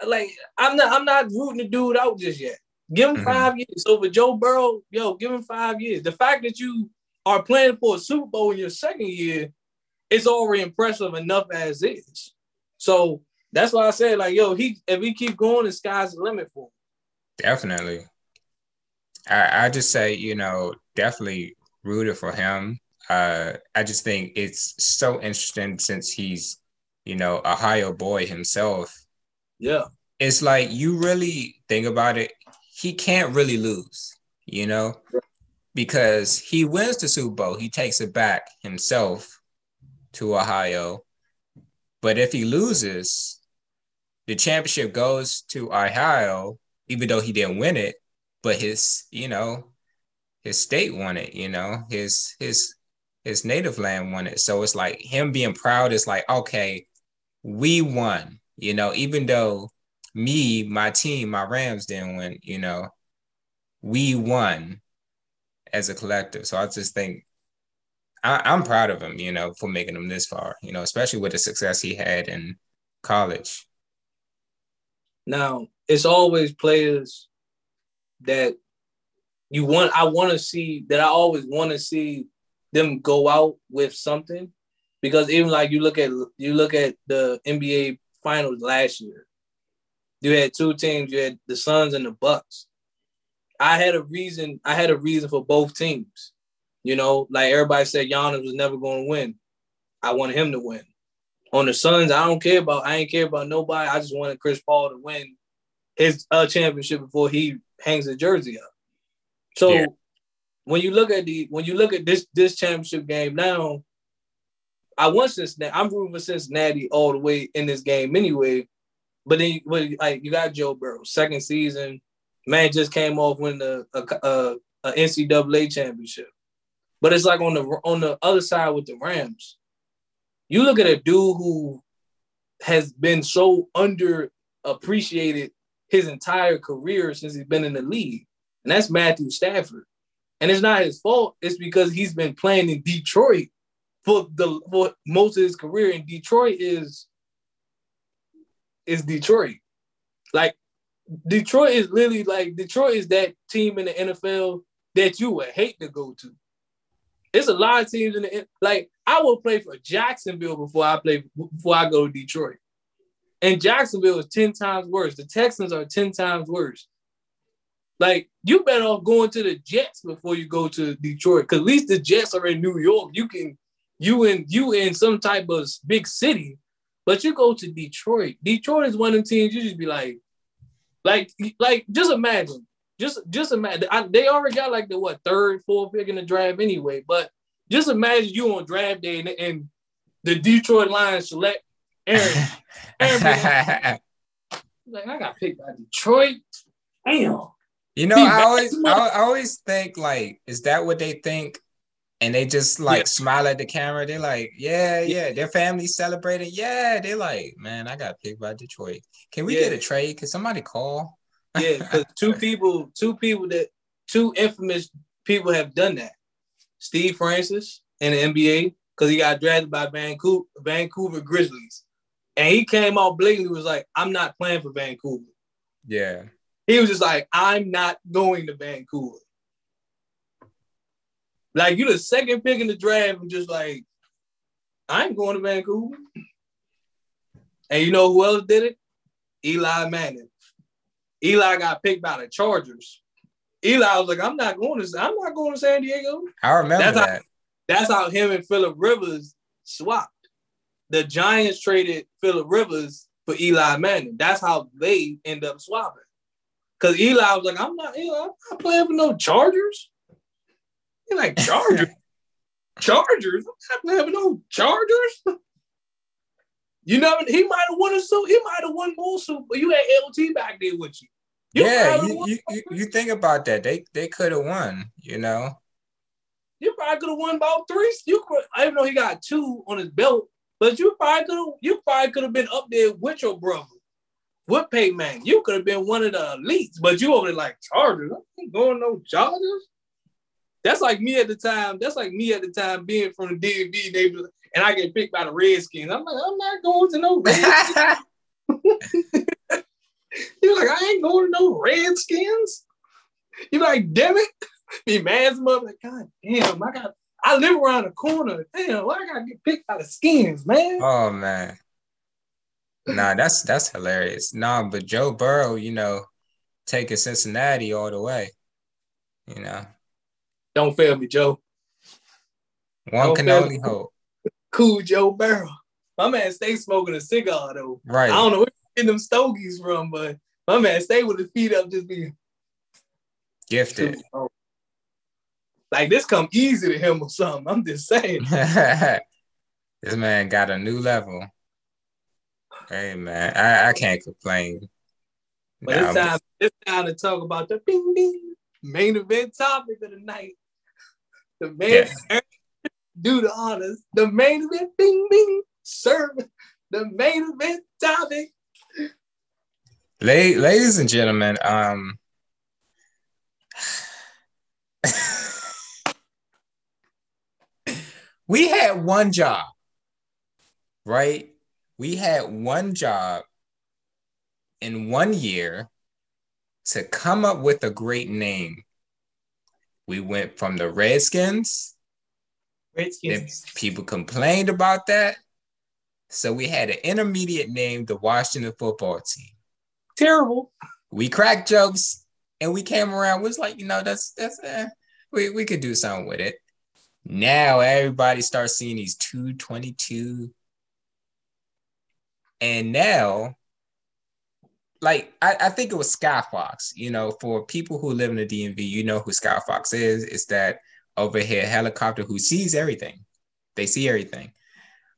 like I'm not I'm not rooting the dude out just yet. Give him mm-hmm. five years. So Joe Burrow, yo, give him five years. The fact that you are playing for a Super Bowl in your second year is already impressive enough as is. So that's why I said, like, yo, he if he keep going, the sky's the limit for him. Definitely. I, I just say, you know, definitely rooted for him. Uh, I just think it's so interesting since he's, you know, a Ohio boy himself. Yeah. It's like you really think about it, he can't really lose, you know, because he wins the Super Bowl, he takes it back himself to Ohio. But if he loses, the championship goes to Ohio, even though he didn't win it, but his, you know, his state won it, you know, his his his native land won it. So it's like him being proud is like, okay, we won, you know, even though me, my team, my Rams didn't win, you know, we won as a collective. So I just think I, am proud of him, you know, for making him this far, you know, especially with the success he had in college. Now, it's always players that you want I want to see that I always want to see them go out with something because even like you look at you look at the NBA finals last year. You had two teams, you had the Suns and the Bucks. I had a reason, I had a reason for both teams. You know, like everybody said Giannis was never going to win. I wanted him to win. On the Suns, I don't care about I ain't care about nobody. I just wanted Chris Paul to win his uh, championship before he hangs the jersey up. So yeah. when you look at the when you look at this this championship game now, I want Cincinnati. I'm rooting for Cincinnati all the way in this game anyway. But then, like you got Joe Burrow, second season, man just came off winning a, a, a, a NCAA championship. But it's like on the on the other side with the Rams. You look at a dude who has been so underappreciated his entire career since he's been in the league and that's Matthew Stafford. And it's not his fault. It's because he's been playing in Detroit for the for most of his career. in Detroit is is Detroit. Like Detroit is literally like Detroit is that team in the NFL that you would hate to go to. It's a lot of teams in the like I will play for Jacksonville before I play before I go to Detroit. And Jacksonville is 10 times worse. The Texans are 10 times worse. Like you better off going to the Jets before you go to Detroit, because at least the Jets are in New York. You can you in you in some type of big city, but you go to Detroit. Detroit is one of the teams you just be like, like like just imagine, just just imagine. I, they already got like the what third, fourth pick in the draft anyway, but just imagine you on draft day and, and the Detroit Lions select Aaron. Aaron like I got picked by Detroit. Damn. You know, I always I, always think like, is that what they think? And they just like yeah. smile at the camera. They're like, yeah, yeah. Their family's celebrating. Yeah, they're like, man, I got picked by Detroit. Can we yeah. get a trade? Can somebody call? yeah, because two people, two people that two infamous people have done that. Steve Francis in the NBA because he got drafted by Vancouver, Vancouver Grizzlies, and he came out blatantly was like, "I'm not playing for Vancouver." Yeah, he was just like, I'm not going to Vancouver. Like you the second pick in the draft, and just like, I ain't going to Vancouver. And you know who else did it? Eli Manning. Eli got picked by the Chargers. Eli was like, I'm not going to I'm not going to San Diego. I remember that's that. How, that's how him and Philip Rivers swapped. The Giants traded Philip Rivers for Eli Manning. That's how they end up swapping. Because Eli was like, I'm not, Eli, I'm not playing for no Chargers. Like Chargers. Chargers. I'm not having no Chargers. You know, he might have won a suit. He might have won more suit, but you had LT back there with you. you yeah, you, you, you, you think about that. They they could have won, you know. You probably could have won about three. You could, I even know he got two on his belt, but you probably could have you probably could have been up there with your brother. With Peyton, you could have been one of the elites, but you only like Chargers. I ain't going no Chargers. That's like me at the time. That's like me at the time being from the DMV neighborhood, and I get picked by the Redskins. I'm like, I'm not going to no Redskins. was like, I ain't going to no Redskins. You're like, damn it. Be mad as mother. God damn, I got I live around the corner. Damn, why I gotta get picked by the skins, man? Oh man. Nah, that's that's hilarious. Nah, but Joe Burrow, you know, taking Cincinnati all the way. You know. Don't fail me, Joe. One Don't can only me. hope. Cool Joe Burrow. My man stay smoking a cigar though. Right. I don't know where getting them stogies from, but my man stay with his feet up, just being gifted. Like this come easy to him or something. I'm just saying. this man got a new level. Hey man, I, I can't complain. But it's time, it's time to talk about the bing bing main event topic of the night. The man yeah. do the honors. The main event bing bing serve the main event topic. Ladies and gentlemen, um we had one job, right? We had one job in one year to come up with a great name. We went from the Redskins. Redskins. People complained about that. So we had an intermediate name, the Washington football team. Terrible. We cracked jokes and we came around. We was like, you know, that's that's uh, we we could do something with it. Now everybody starts seeing these 222. And now, like, I, I think it was Sky Fox. You know, for people who live in the DMV, you know who Sky Fox is. It's that overhead helicopter who sees everything. They see everything.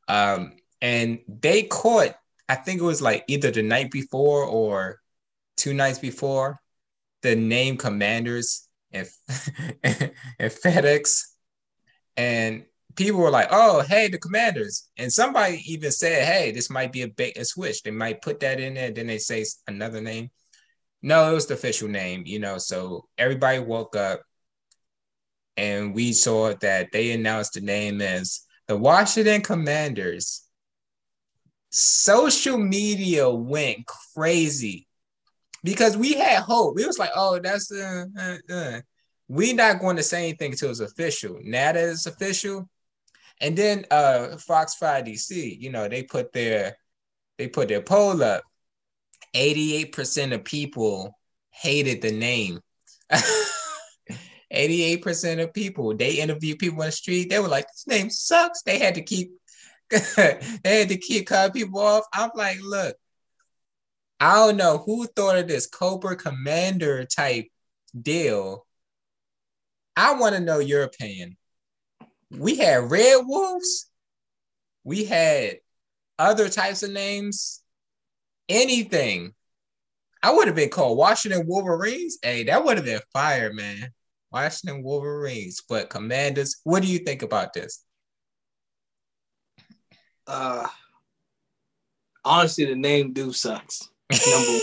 Um, and they caught, I think it was like either the night before or two nights before, the name commanders and, and FedEx and people were like, "Oh, hey, the Commanders," and somebody even said, "Hey, this might be a bait and switch. They might put that in there, then they say another name." No, it was the official name, you know. So everybody woke up, and we saw that they announced the name as the Washington Commanders. Social media went crazy because we had hope. We was like, "Oh, that's uh, uh, uh we not going to say anything until it's official. Now that it's official, and then uh Fox 5 DC, you know, they put their they put their poll up. 88% of people hated the name. 88% of people, they interviewed people on the street, they were like, this name sucks. They had to keep they had to keep cutting people off. I'm like, look, I don't know who thought of this Cobra Commander type deal I want to know your opinion. We had Red Wolves, we had other types of names, anything. I would have been called Washington Wolverines. Hey, that would have been fire, man. Washington Wolverines. But Commanders, what do you think about this? Uh honestly, the name do sucks. Number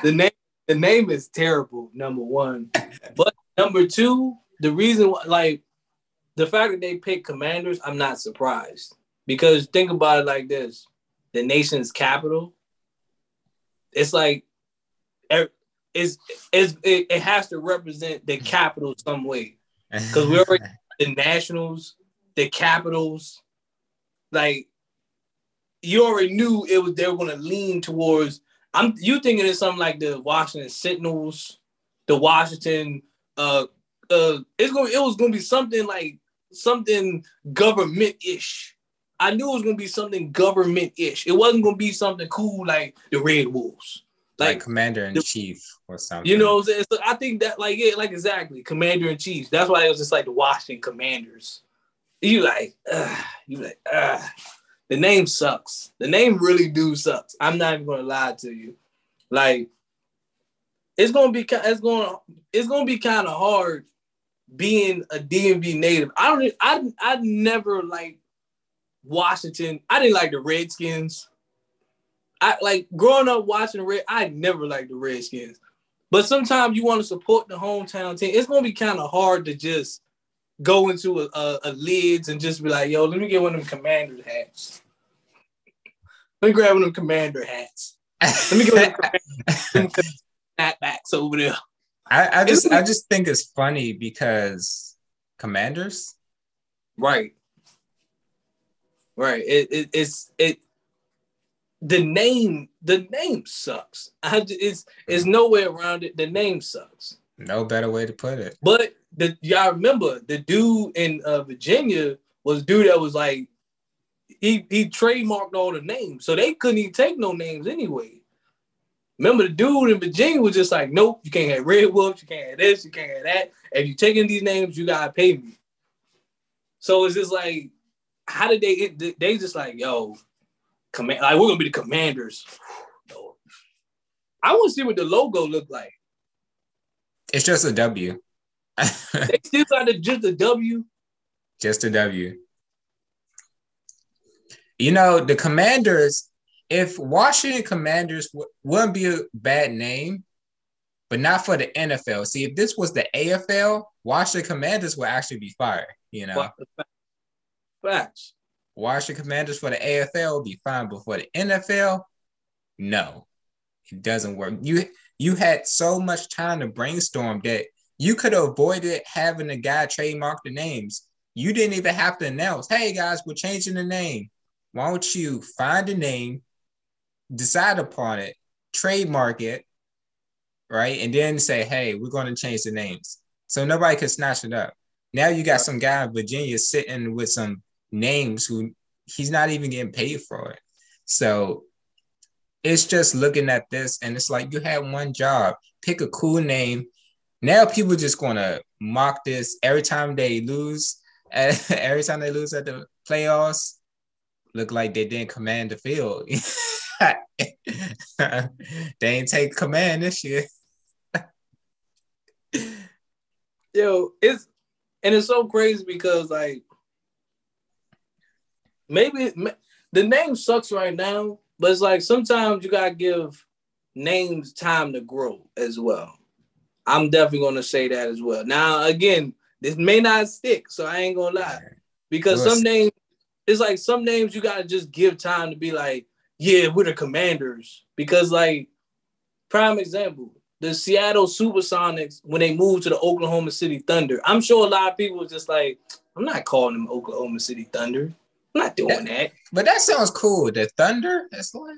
the name the name is terrible, number one. But Number two, the reason why, like the fact that they pick commanders, I'm not surprised. Because think about it like this the nation's capital, it's like it's, it's, it, it has to represent the capital some way. Because we already the nationals, the capitals, like you already knew it was they were gonna lean towards I'm you thinking it's something like the Washington Sentinels, the Washington uh uh it's gonna it was gonna be something like something government-ish. I knew it was gonna be something government-ish. It wasn't gonna be something cool like the Red Wolves. like, like commander in chief or something. You know, so I think that like yeah, like exactly commander in chief. That's why it was just like the Washington Commanders. You like, uh, you like, uh, the name sucks. The name really do sucks. I'm not even gonna lie to you. Like, it's gonna be it's gonna it's gonna be kind of hard being a DMV native. I don't I I never like Washington. I didn't like the Redskins. I like growing up watching the Red. I never liked the Redskins, but sometimes you want to support the hometown team. It's gonna be kind of hard to just go into a, a, a, lids and just be like, "Yo, let me get one of them commander hats. Let me grab one of them commander hats. Let me get one of them snapbacks over there." I, I just I just think it's funny because commanders, right, right. It, it it's it the name the name sucks. I just, it's it's no way around it. The name sucks. No better way to put it. But the y'all remember the dude in uh, Virginia was dude that was like he he trademarked all the names, so they couldn't even take no names anyway. Remember the dude in Virginia was just like, nope, you can't have Red Wolf, you can't have this, you can't have that. If you're taking these names, you gotta pay me. So it's just like, how did they? They just like, yo, command. Like we're gonna be the commanders. I want to see what the logo look like. It's just a W. they still got the, just a W. Just a W. You know, the Commanders, if Washington Commanders w- wouldn't be a bad name, but not for the NFL. See, if this was the AFL, Washington Commanders would actually be fired, you know. Facts. Washington Commanders for the AFL would be fine, but for the NFL, no, it doesn't work. You you had so much time to brainstorm that you could have avoided having the guy trademark the names. You didn't even have to announce, "Hey guys, we're changing the name." Why don't you find a name, decide upon it, trademark it, right, and then say, "Hey, we're going to change the names," so nobody could snatch it up. Now you got some guy in Virginia sitting with some names who he's not even getting paid for it. So it's just looking at this and it's like you had one job, pick a cool name. Now people just gonna mock this every time they lose. every time they lose at the playoffs, look like they didn't command the field. they ain't take command this year. Yo, it's and it's so crazy because like maybe the name sucks right now, but it's like sometimes you gotta give names time to grow as well. I'm definitely gonna say that as well. Now, again, this may not stick, so I ain't gonna lie. Because some names, it's like some names you gotta just give time to be like, yeah, we're the commanders. Because like, prime example, the Seattle Supersonics when they moved to the Oklahoma City Thunder. I'm sure a lot of people was just like, I'm not calling them Oklahoma City Thunder. I'm not doing that, that. But that sounds cool. The Thunder. That's like.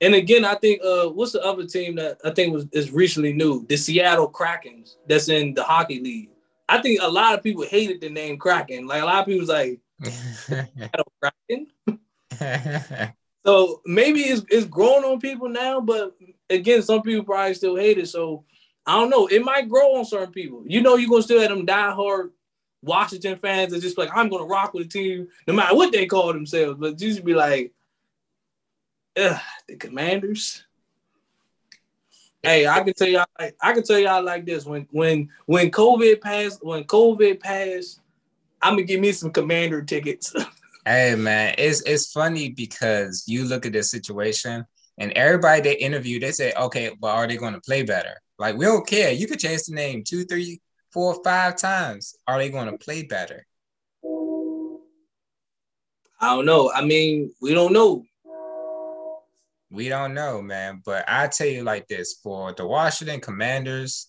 And again, I think uh, what's the other team that I think was is recently new? The Seattle Krakens. That's in the hockey league. I think a lot of people hated the name Kraken. Like a lot of people was like, Seattle Kraken. so maybe it's it's growing on people now, but again, some people probably still hate it. So I don't know. It might grow on certain people. You know, you're gonna still have them diehard Washington fans are just like, I'm gonna rock with the team no matter what they call themselves. But just be like, Ugh, the Commanders. Hey, I can tell y'all, like, I can tell y'all like this: when when when COVID passed, when COVID passed, I'm gonna give me some Commander tickets. hey man, it's it's funny because you look at this situation and everybody they interview, they say, okay, but are they going to play better? Like we don't care. You could change the name two, three, four, five times, are they going to play better? I don't know. I mean, we don't know. We don't know, man. But I tell you like this: for the Washington Commanders,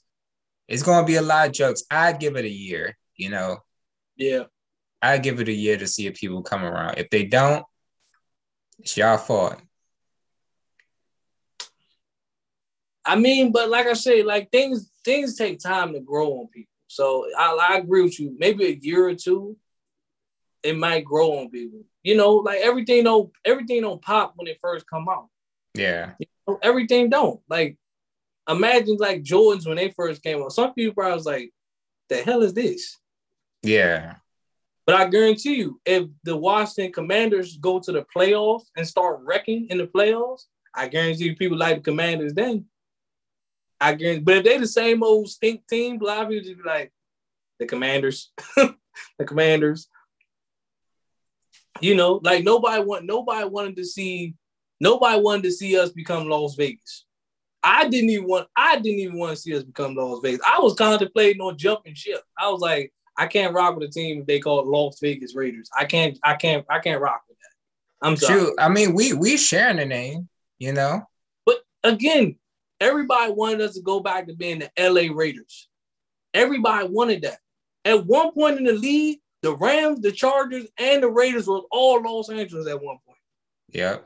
it's going to be a lot of jokes. I'd give it a year. You know. Yeah. I'd give it a year to see if people come around. If they don't, it's y'all fault. I mean, but like I say, like things things take time to grow on people. So I, I agree with you. Maybe a year or two, it might grow on people. You know, like everything don't everything don't pop when it first come out. Yeah. You everything don't. Like, imagine like Jordans when they first came out. Some people probably was like, "The hell is this?" Yeah. But I guarantee you, if the Washington Commanders go to the playoffs and start wrecking in the playoffs, I guarantee you people like the Commanders then. I guarantee, but if they the same old stink team, a lot of people just be like, the Commanders, the Commanders. You know, like nobody want nobody wanted to see nobody wanted to see us become Las Vegas. I didn't even want I didn't even want to see us become Las Vegas. I was contemplating on jumping ship. I was like, I can't rock with a team if they call it Las Vegas Raiders. I can't, I can't, I can't rock with that. I'm sorry. Shoot, I mean, we we sharing the name, you know. But again, everybody wanted us to go back to being the LA Raiders. Everybody wanted that. At one point in the league, the Rams, the Chargers, and the Raiders were all Los Angeles at one point. Yeah.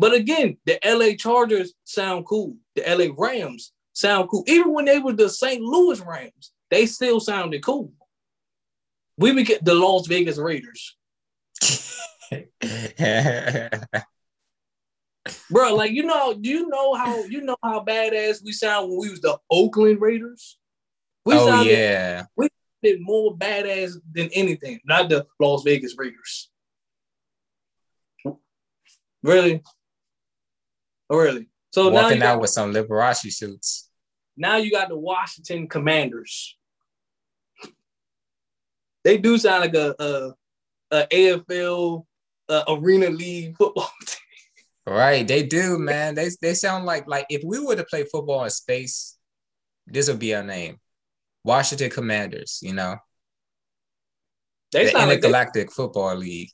But again, the LA Chargers sound cool. The LA Rams sound cool. Even when they were the St. Louis Rams, they still sounded cool. We would get the Las Vegas Raiders. Bro, like you know, do you know how you know how badass we sound when we was the Oakland Raiders? We oh sounded, yeah, we did more badass than anything, not the Las Vegas Raiders. Really, oh, really. So walking now out got, with some Liberace suits. Now you got the Washington Commanders. They do sound like a, a, a AFL uh, arena league football team. Right, they do, man. They they sound like like if we were to play football in space, this would be our name, Washington Commanders. You know, they the Intergalactic like Football League.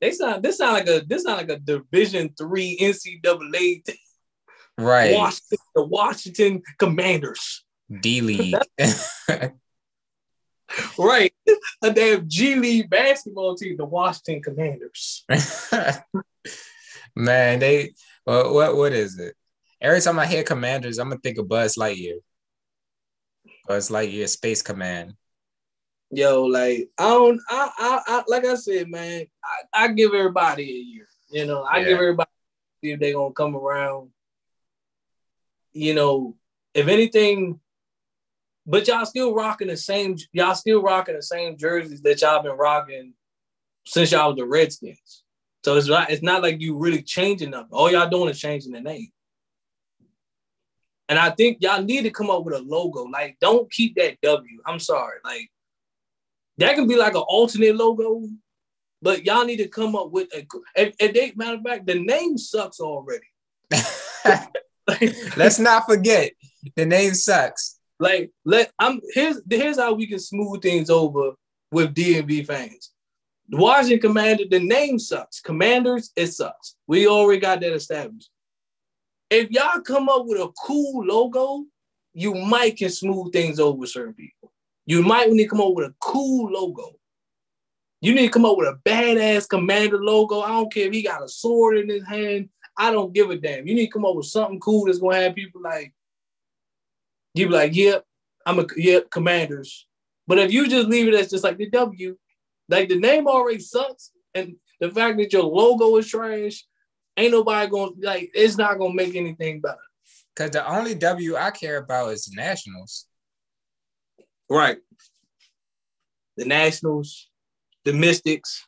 They sound this sound like a this sound like a Division three NCAA. Right, Washington, the Washington Commanders. D League. right, a damn G League basketball team, the Washington Commanders. Man, they well, what what is it? Every time I hear commanders, I'm gonna think of Buzz Lightyear. Buzz Lightyear Space Command. Yo, like I don't, I, I, I like I said, man, I, I give everybody a year. You know, I yeah. give everybody see if they gonna come around. You know, if anything, but y'all still rocking the same, y'all still rocking the same jerseys that y'all been rocking since y'all was the Redskins. So it's not it's not like you really changing nothing. All y'all doing is changing the name. And I think y'all need to come up with a logo. Like, don't keep that W. I'm sorry. Like, that can be like an alternate logo, but y'all need to come up with a. And, and they matter of fact, the name sucks already. Let's not forget the name sucks. Like, let I'm here's here's how we can smooth things over with DMV fans. The Washington Commander, the name sucks. Commanders, it sucks. We already got that established. If y'all come up with a cool logo, you might can smooth things over with certain people. You might need to come up with a cool logo. You need to come up with a badass commander logo. I don't care if he got a sword in his hand. I don't give a damn. You need to come up with something cool that's gonna have people like you be like, yep, I'm a yep, commanders. But if you just leave it as just like the W, like the name already sucks, and the fact that your logo is trash, ain't nobody going to like. It's not gonna make anything better. Cause the only W I care about is the Nationals. Right. The Nationals, the Mystics,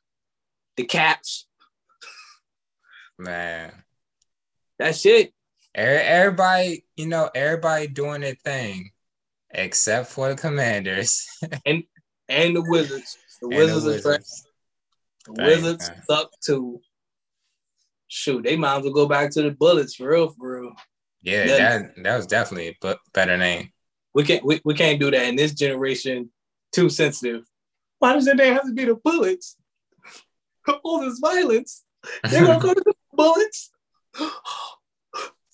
the Caps. Man. That's it. Everybody, you know, everybody doing their thing, except for the Commanders and and the Wizards. The Wizards, the Wizards. The Wizards suck too. Shoot, they might as well go back to the Bullets for real, for real. Yeah, that that was definitely a better name. We can't we, we can't do that in this generation. Too sensitive. Why does their name have to be the Bullets? All this violence. They're gonna go to the Bullets.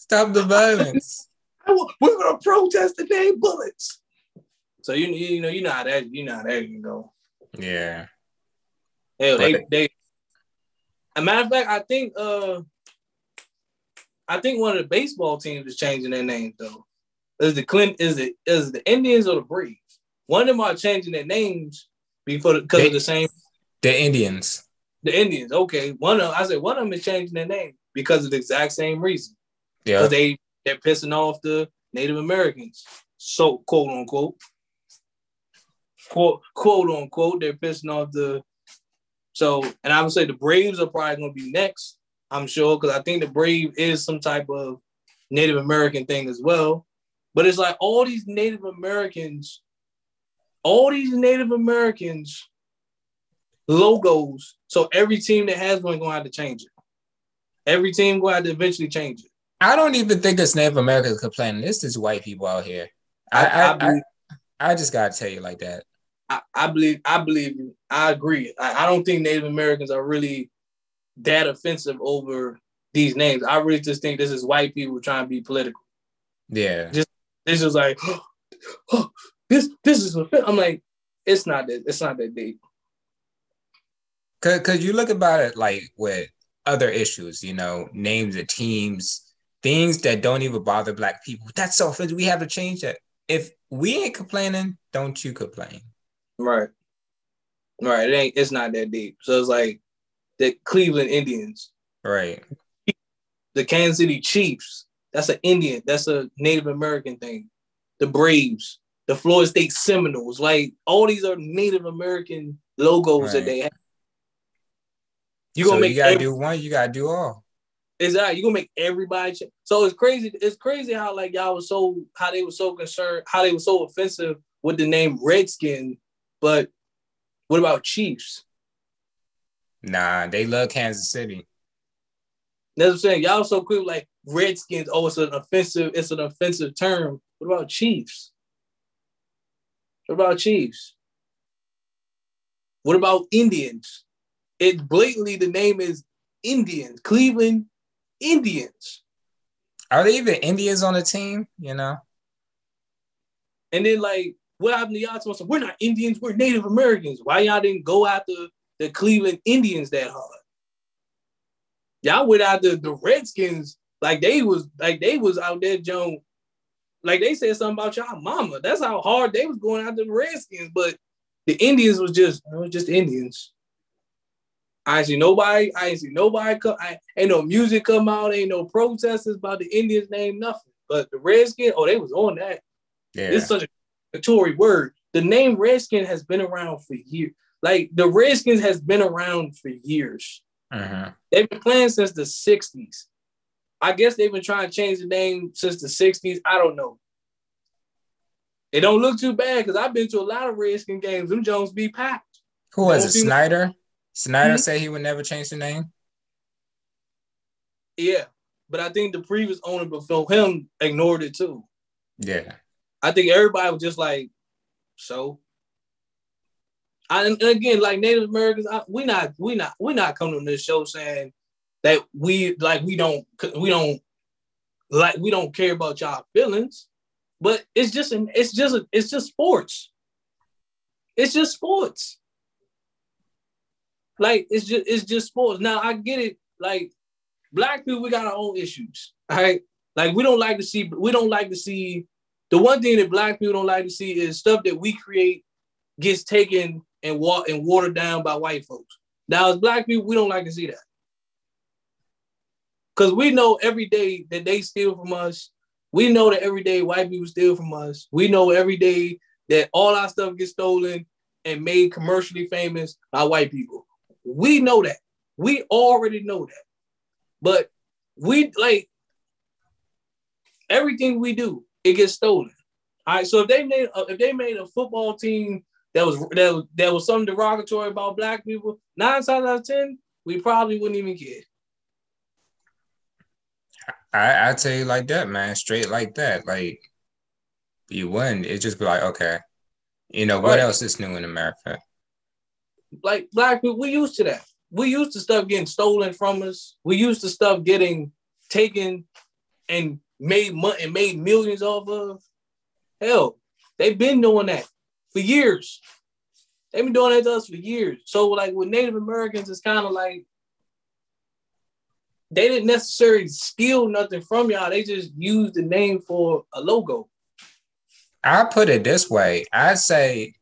Stop the violence. We're gonna protest the name Bullets. So you you know you know how that you know how that can go. Yeah. Hell, they they. A matter of fact, I think uh, I think one of the baseball teams is changing their names though. Is the Clint? Is it is the Indians or the Braves? One of them are changing their names before because of the same. The Indians. The Indians. Okay, one of I said one of them is changing their name because of the exact same reason. Yeah. because they they're pissing off the Native Americans. So quote unquote, quote quote unquote, they're pissing off the. So and I would say the Braves are probably to be next. I'm sure because I think the Brave is some type of Native American thing as well. But it's like all these Native Americans, all these Native Americans logos. So every team that has one going to have to change it. Every team going to have to eventually change it. I don't even think it's Native Americans complaining. It's just white people out here. I I- I, I I, believe- I just gotta tell you like that. I, I believe I believe. I agree. I, I don't think Native Americans are really that offensive over these names. I really just think this is white people trying to be political. Yeah. Just This is like oh, this this is I'm like, it's not that it's not that deep. Cause, Cause you look about it like with other issues, you know, names of teams, things that don't even bother black people. That's so offensive. We have to change that. If we ain't complaining, don't you complain. Right. Right. It ain't it's not that deep. So it's like the Cleveland Indians, Right. the Kansas City Chiefs, that's an Indian, that's a Native American thing. The Braves, the Florida State Seminoles, like all these are Native American logos that they have. You gonna make you gotta every- do one, you gotta do all. Exactly. You're gonna make everybody. Ch- so it's crazy. It's crazy how like y'all was so how they were so concerned, how they were so offensive with the name Redskin. But what about Chiefs? Nah, they love Kansas City. That's what I'm saying. Y'all so quick like Redskins. Oh, it's an offensive. It's an offensive term. What about Chiefs? What about Chiefs? What about Indians? It blatantly the name is Indians. Cleveland Indians. Are there even Indians on the team? You know? And then like, what happened to y'all? Talking, we're not Indians, we're Native Americans. Why y'all didn't go after the Cleveland Indians that hard? Y'all went after the Redskins like they was like they was out there, Joan. Like they said something about y'all mama. That's how hard they was going after the Redskins. But the Indians was just, it was just Indians. I ain't see nobody. I ain't see nobody come. I, ain't no music come out. Ain't no protesters about the Indians name. Nothing. But the Redskins, oh, they was on that. Yeah. It's such a Tory word. The name Redskin has been around for years. Like the Redskins has been around for years. Mhm. They've been playing since the 60s. I guess they've been trying to change the name since the 60s. I don't know. It don't look too bad because I've been to a lot of Redskin games. Them Jones be packed. Who was it? Snyder? Snyder Mhm. said he would never change the name. Yeah. But I think the previous owner before him ignored it too. Yeah. I think everybody was just like, so. I, and again, like Native Americans, I, we not we not we not coming on this show saying that we like we don't we don't like we don't care about y'all feelings, but it's just an it's just it's just sports. It's just sports. Like it's just it's just sports. Now I get it. Like black people, we got our own issues. All right. Like we don't like to see we don't like to see the one thing that black people don't like to see is stuff that we create gets taken and wa- and watered down by white folks. Now, as black people, we don't like to see that. Because we know every day that they steal from us. We know that every day white people steal from us. We know every day that all our stuff gets stolen and made commercially famous by white people. We know that. We already know that. But we like everything we do, it gets stolen. All right. So if they made a, if they made a football team that was that was, that was something derogatory about black people, nine times out of ten, we probably wouldn't even care. I I tell you like that, man. Straight like that. Like you wouldn't. It just be like, okay. You know, what Right. else is new in America? Like black people, we used to that. We used to stuff getting stolen from us. We used to stuff getting taken and made money and made millions off of. Hell, they've been doing that for years. They've been doing that to us for years. So like with Native Americans, it's kind of like they didn't necessarily steal nothing from y'all. They just used the name for a logo. I put it this way. I say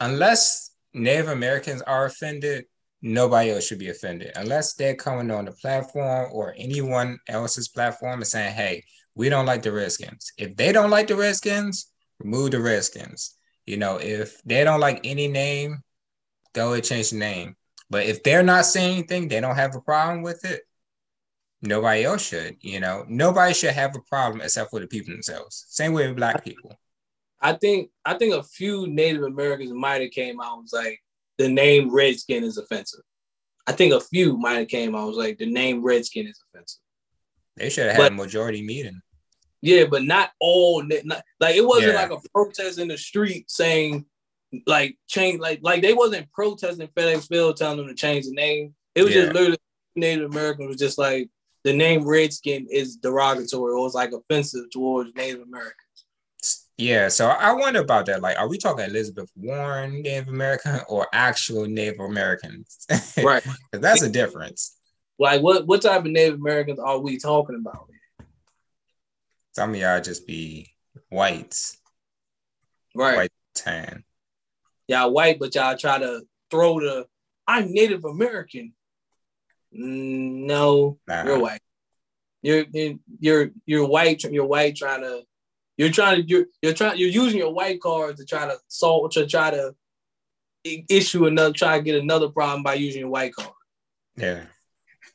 unless Native Americans are offended, nobody else should be offended unless they're coming on the platform or anyone else's platform and saying, "Hey, we don't like the Redskins." If they don't like the Redskins, remove the Redskins. You know, if they don't like any name, go and change the name. But if they're not saying anything, they don't have a problem with it. Nobody else should. You know, nobody should have a problem except for the people themselves. Same way with black people. I think I think a few Native Americans might have came out and was like the name Redskin is offensive. I think a few might have came out was like the name Redskin is offensive. They should have had but, a majority meeting. Yeah, but not all. Not, like it wasn't yeah. like a protest in the street saying like change like like they wasn't protesting FedEx Field telling them to change the name. It was yeah. just literally Native Americans was just like the name Redskin is derogatory or it's like offensive towards Native Americans. Yeah, so I wonder about that. Like, are we talking Elizabeth Warren Native American or actual Native Americans? Right. that's a difference. Like, what what type of Native Americans are we talking about? Some of y'all just be whites. Right. White tan. Y'all white, but y'all try to throw the I'm Native American. Mm, no, nah. you're white. You're you're you're white. You're white trying to you're trying to you're you're trying you're using your white card to try to solve to try to issue another try to get another problem by using your white card. Yeah.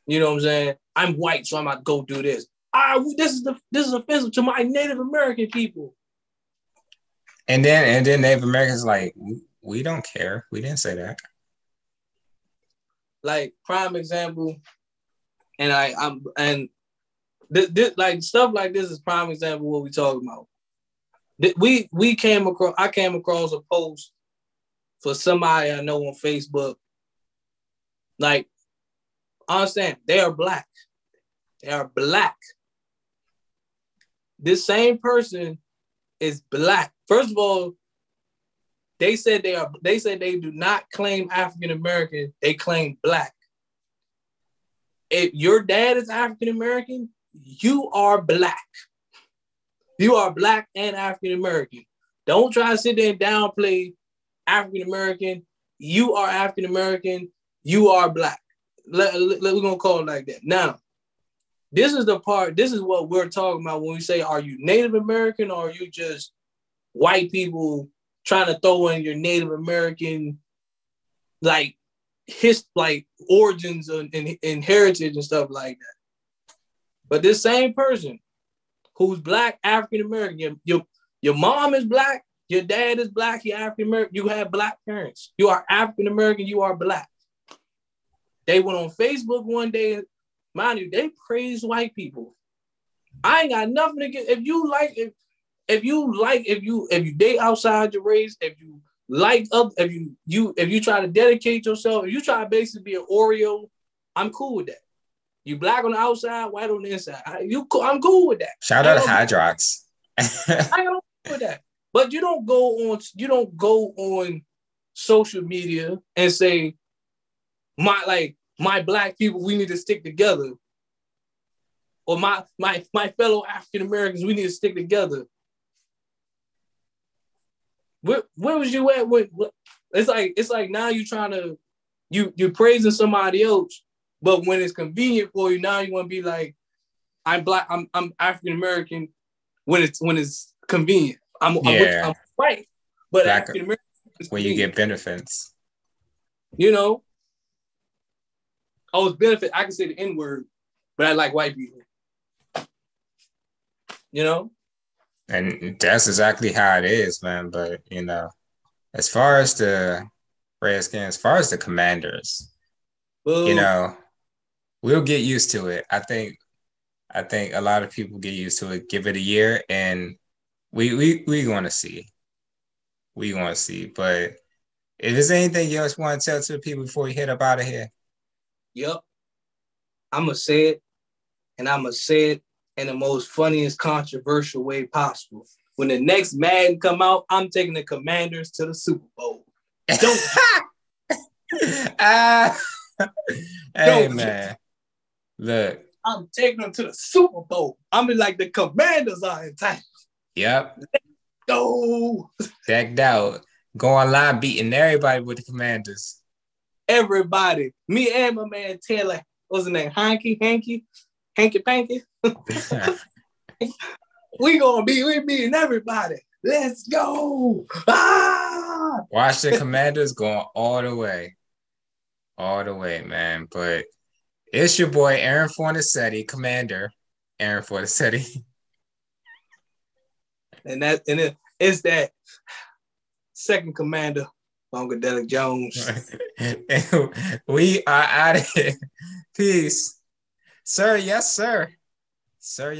You know what I'm saying? I'm white, so I'm about to go do this. Ah, this is the this is offensive to my Native American people. And then and then Native Americans like we don't care. We didn't say that. Like prime example, and I I'm and this, this, like stuff like this is prime example what we talking about. We we came across I came across a post for somebody I know on Facebook. Like, understand they are black. They are black. This same person is black. First of all, they said they are they said they do not claim African American, they claim black. If your dad is African American, you are black. You are black and African American. Don't try to sit there and downplay African American. You are African American. You are black. Let, let, we're gonna call it like that. Now, this is the part. This is what we're talking about when we say, "Are you Native American or are you just white people trying to throw in your Native American like his like origins and, and, and heritage and stuff like that?" But this same person who's black, African American, your, your, your mom is black, your dad is black, you're African American, you have black parents. You are African American, you are black. They went on Facebook one day, mind you, they praise white people. I ain't got nothing to get. If you like, if if you like, if you if you date outside your race, if you like up, if you you if you try to dedicate yourself, if you try to basically be an Oreo, I'm cool with that. You black on the outside, white on the inside. I, you, I'm cool with that. Shout out to Hydrox. I don't with that. But you don't go on. You don't go on social media and say, "My like my black people, we need to stick together," or my my my fellow African Americans, we need to stick together. Where, where was you at? What, it's like it's like now you're trying to you you're praising somebody else but when it's convenient for you, now you want to be like, I'm black, I'm I'm African American when it's when it's convenient. I'm, yeah. I'm, I'm white, but African American when you get benefits. You know, oh, it's benefit. I can say the N word, but I like white people. You know, and that's exactly how it is, man. But you know, as far as the Redskins, as far as the Commanders, you know, we'll get used to it. I think I think a lot of people get used to it. Give it a year, and we we we want to see. We want to see. But if there's anything you else want to tell to the people before we head up out of here, yep, I'm gonna say it, and I'm gonna say it in the most funniest, controversial way possible. When the next Madden come out, I'm taking the Commanders to the Super Bowl. Don't. uh, hey man. Look. I'm taking them to the Super Bowl. I'm mean, like the commanders are in town. Yep. Let's go. Decked out. Go online beating everybody with the commanders. everybody, me and my man Taylor, what's his name? Hanky, Hanky, Hanky Panky. we gonna be we beating everybody. Let's go. Ah! Watch the Commanders going all the way. All the way, man. But it's your boy Aaron Fornasetti, Commander Aaron Fornasetti. And that and it's that second commander, Funkadelic Jones. we are out of here. Peace. Sir, yes, sir. Sir, yes.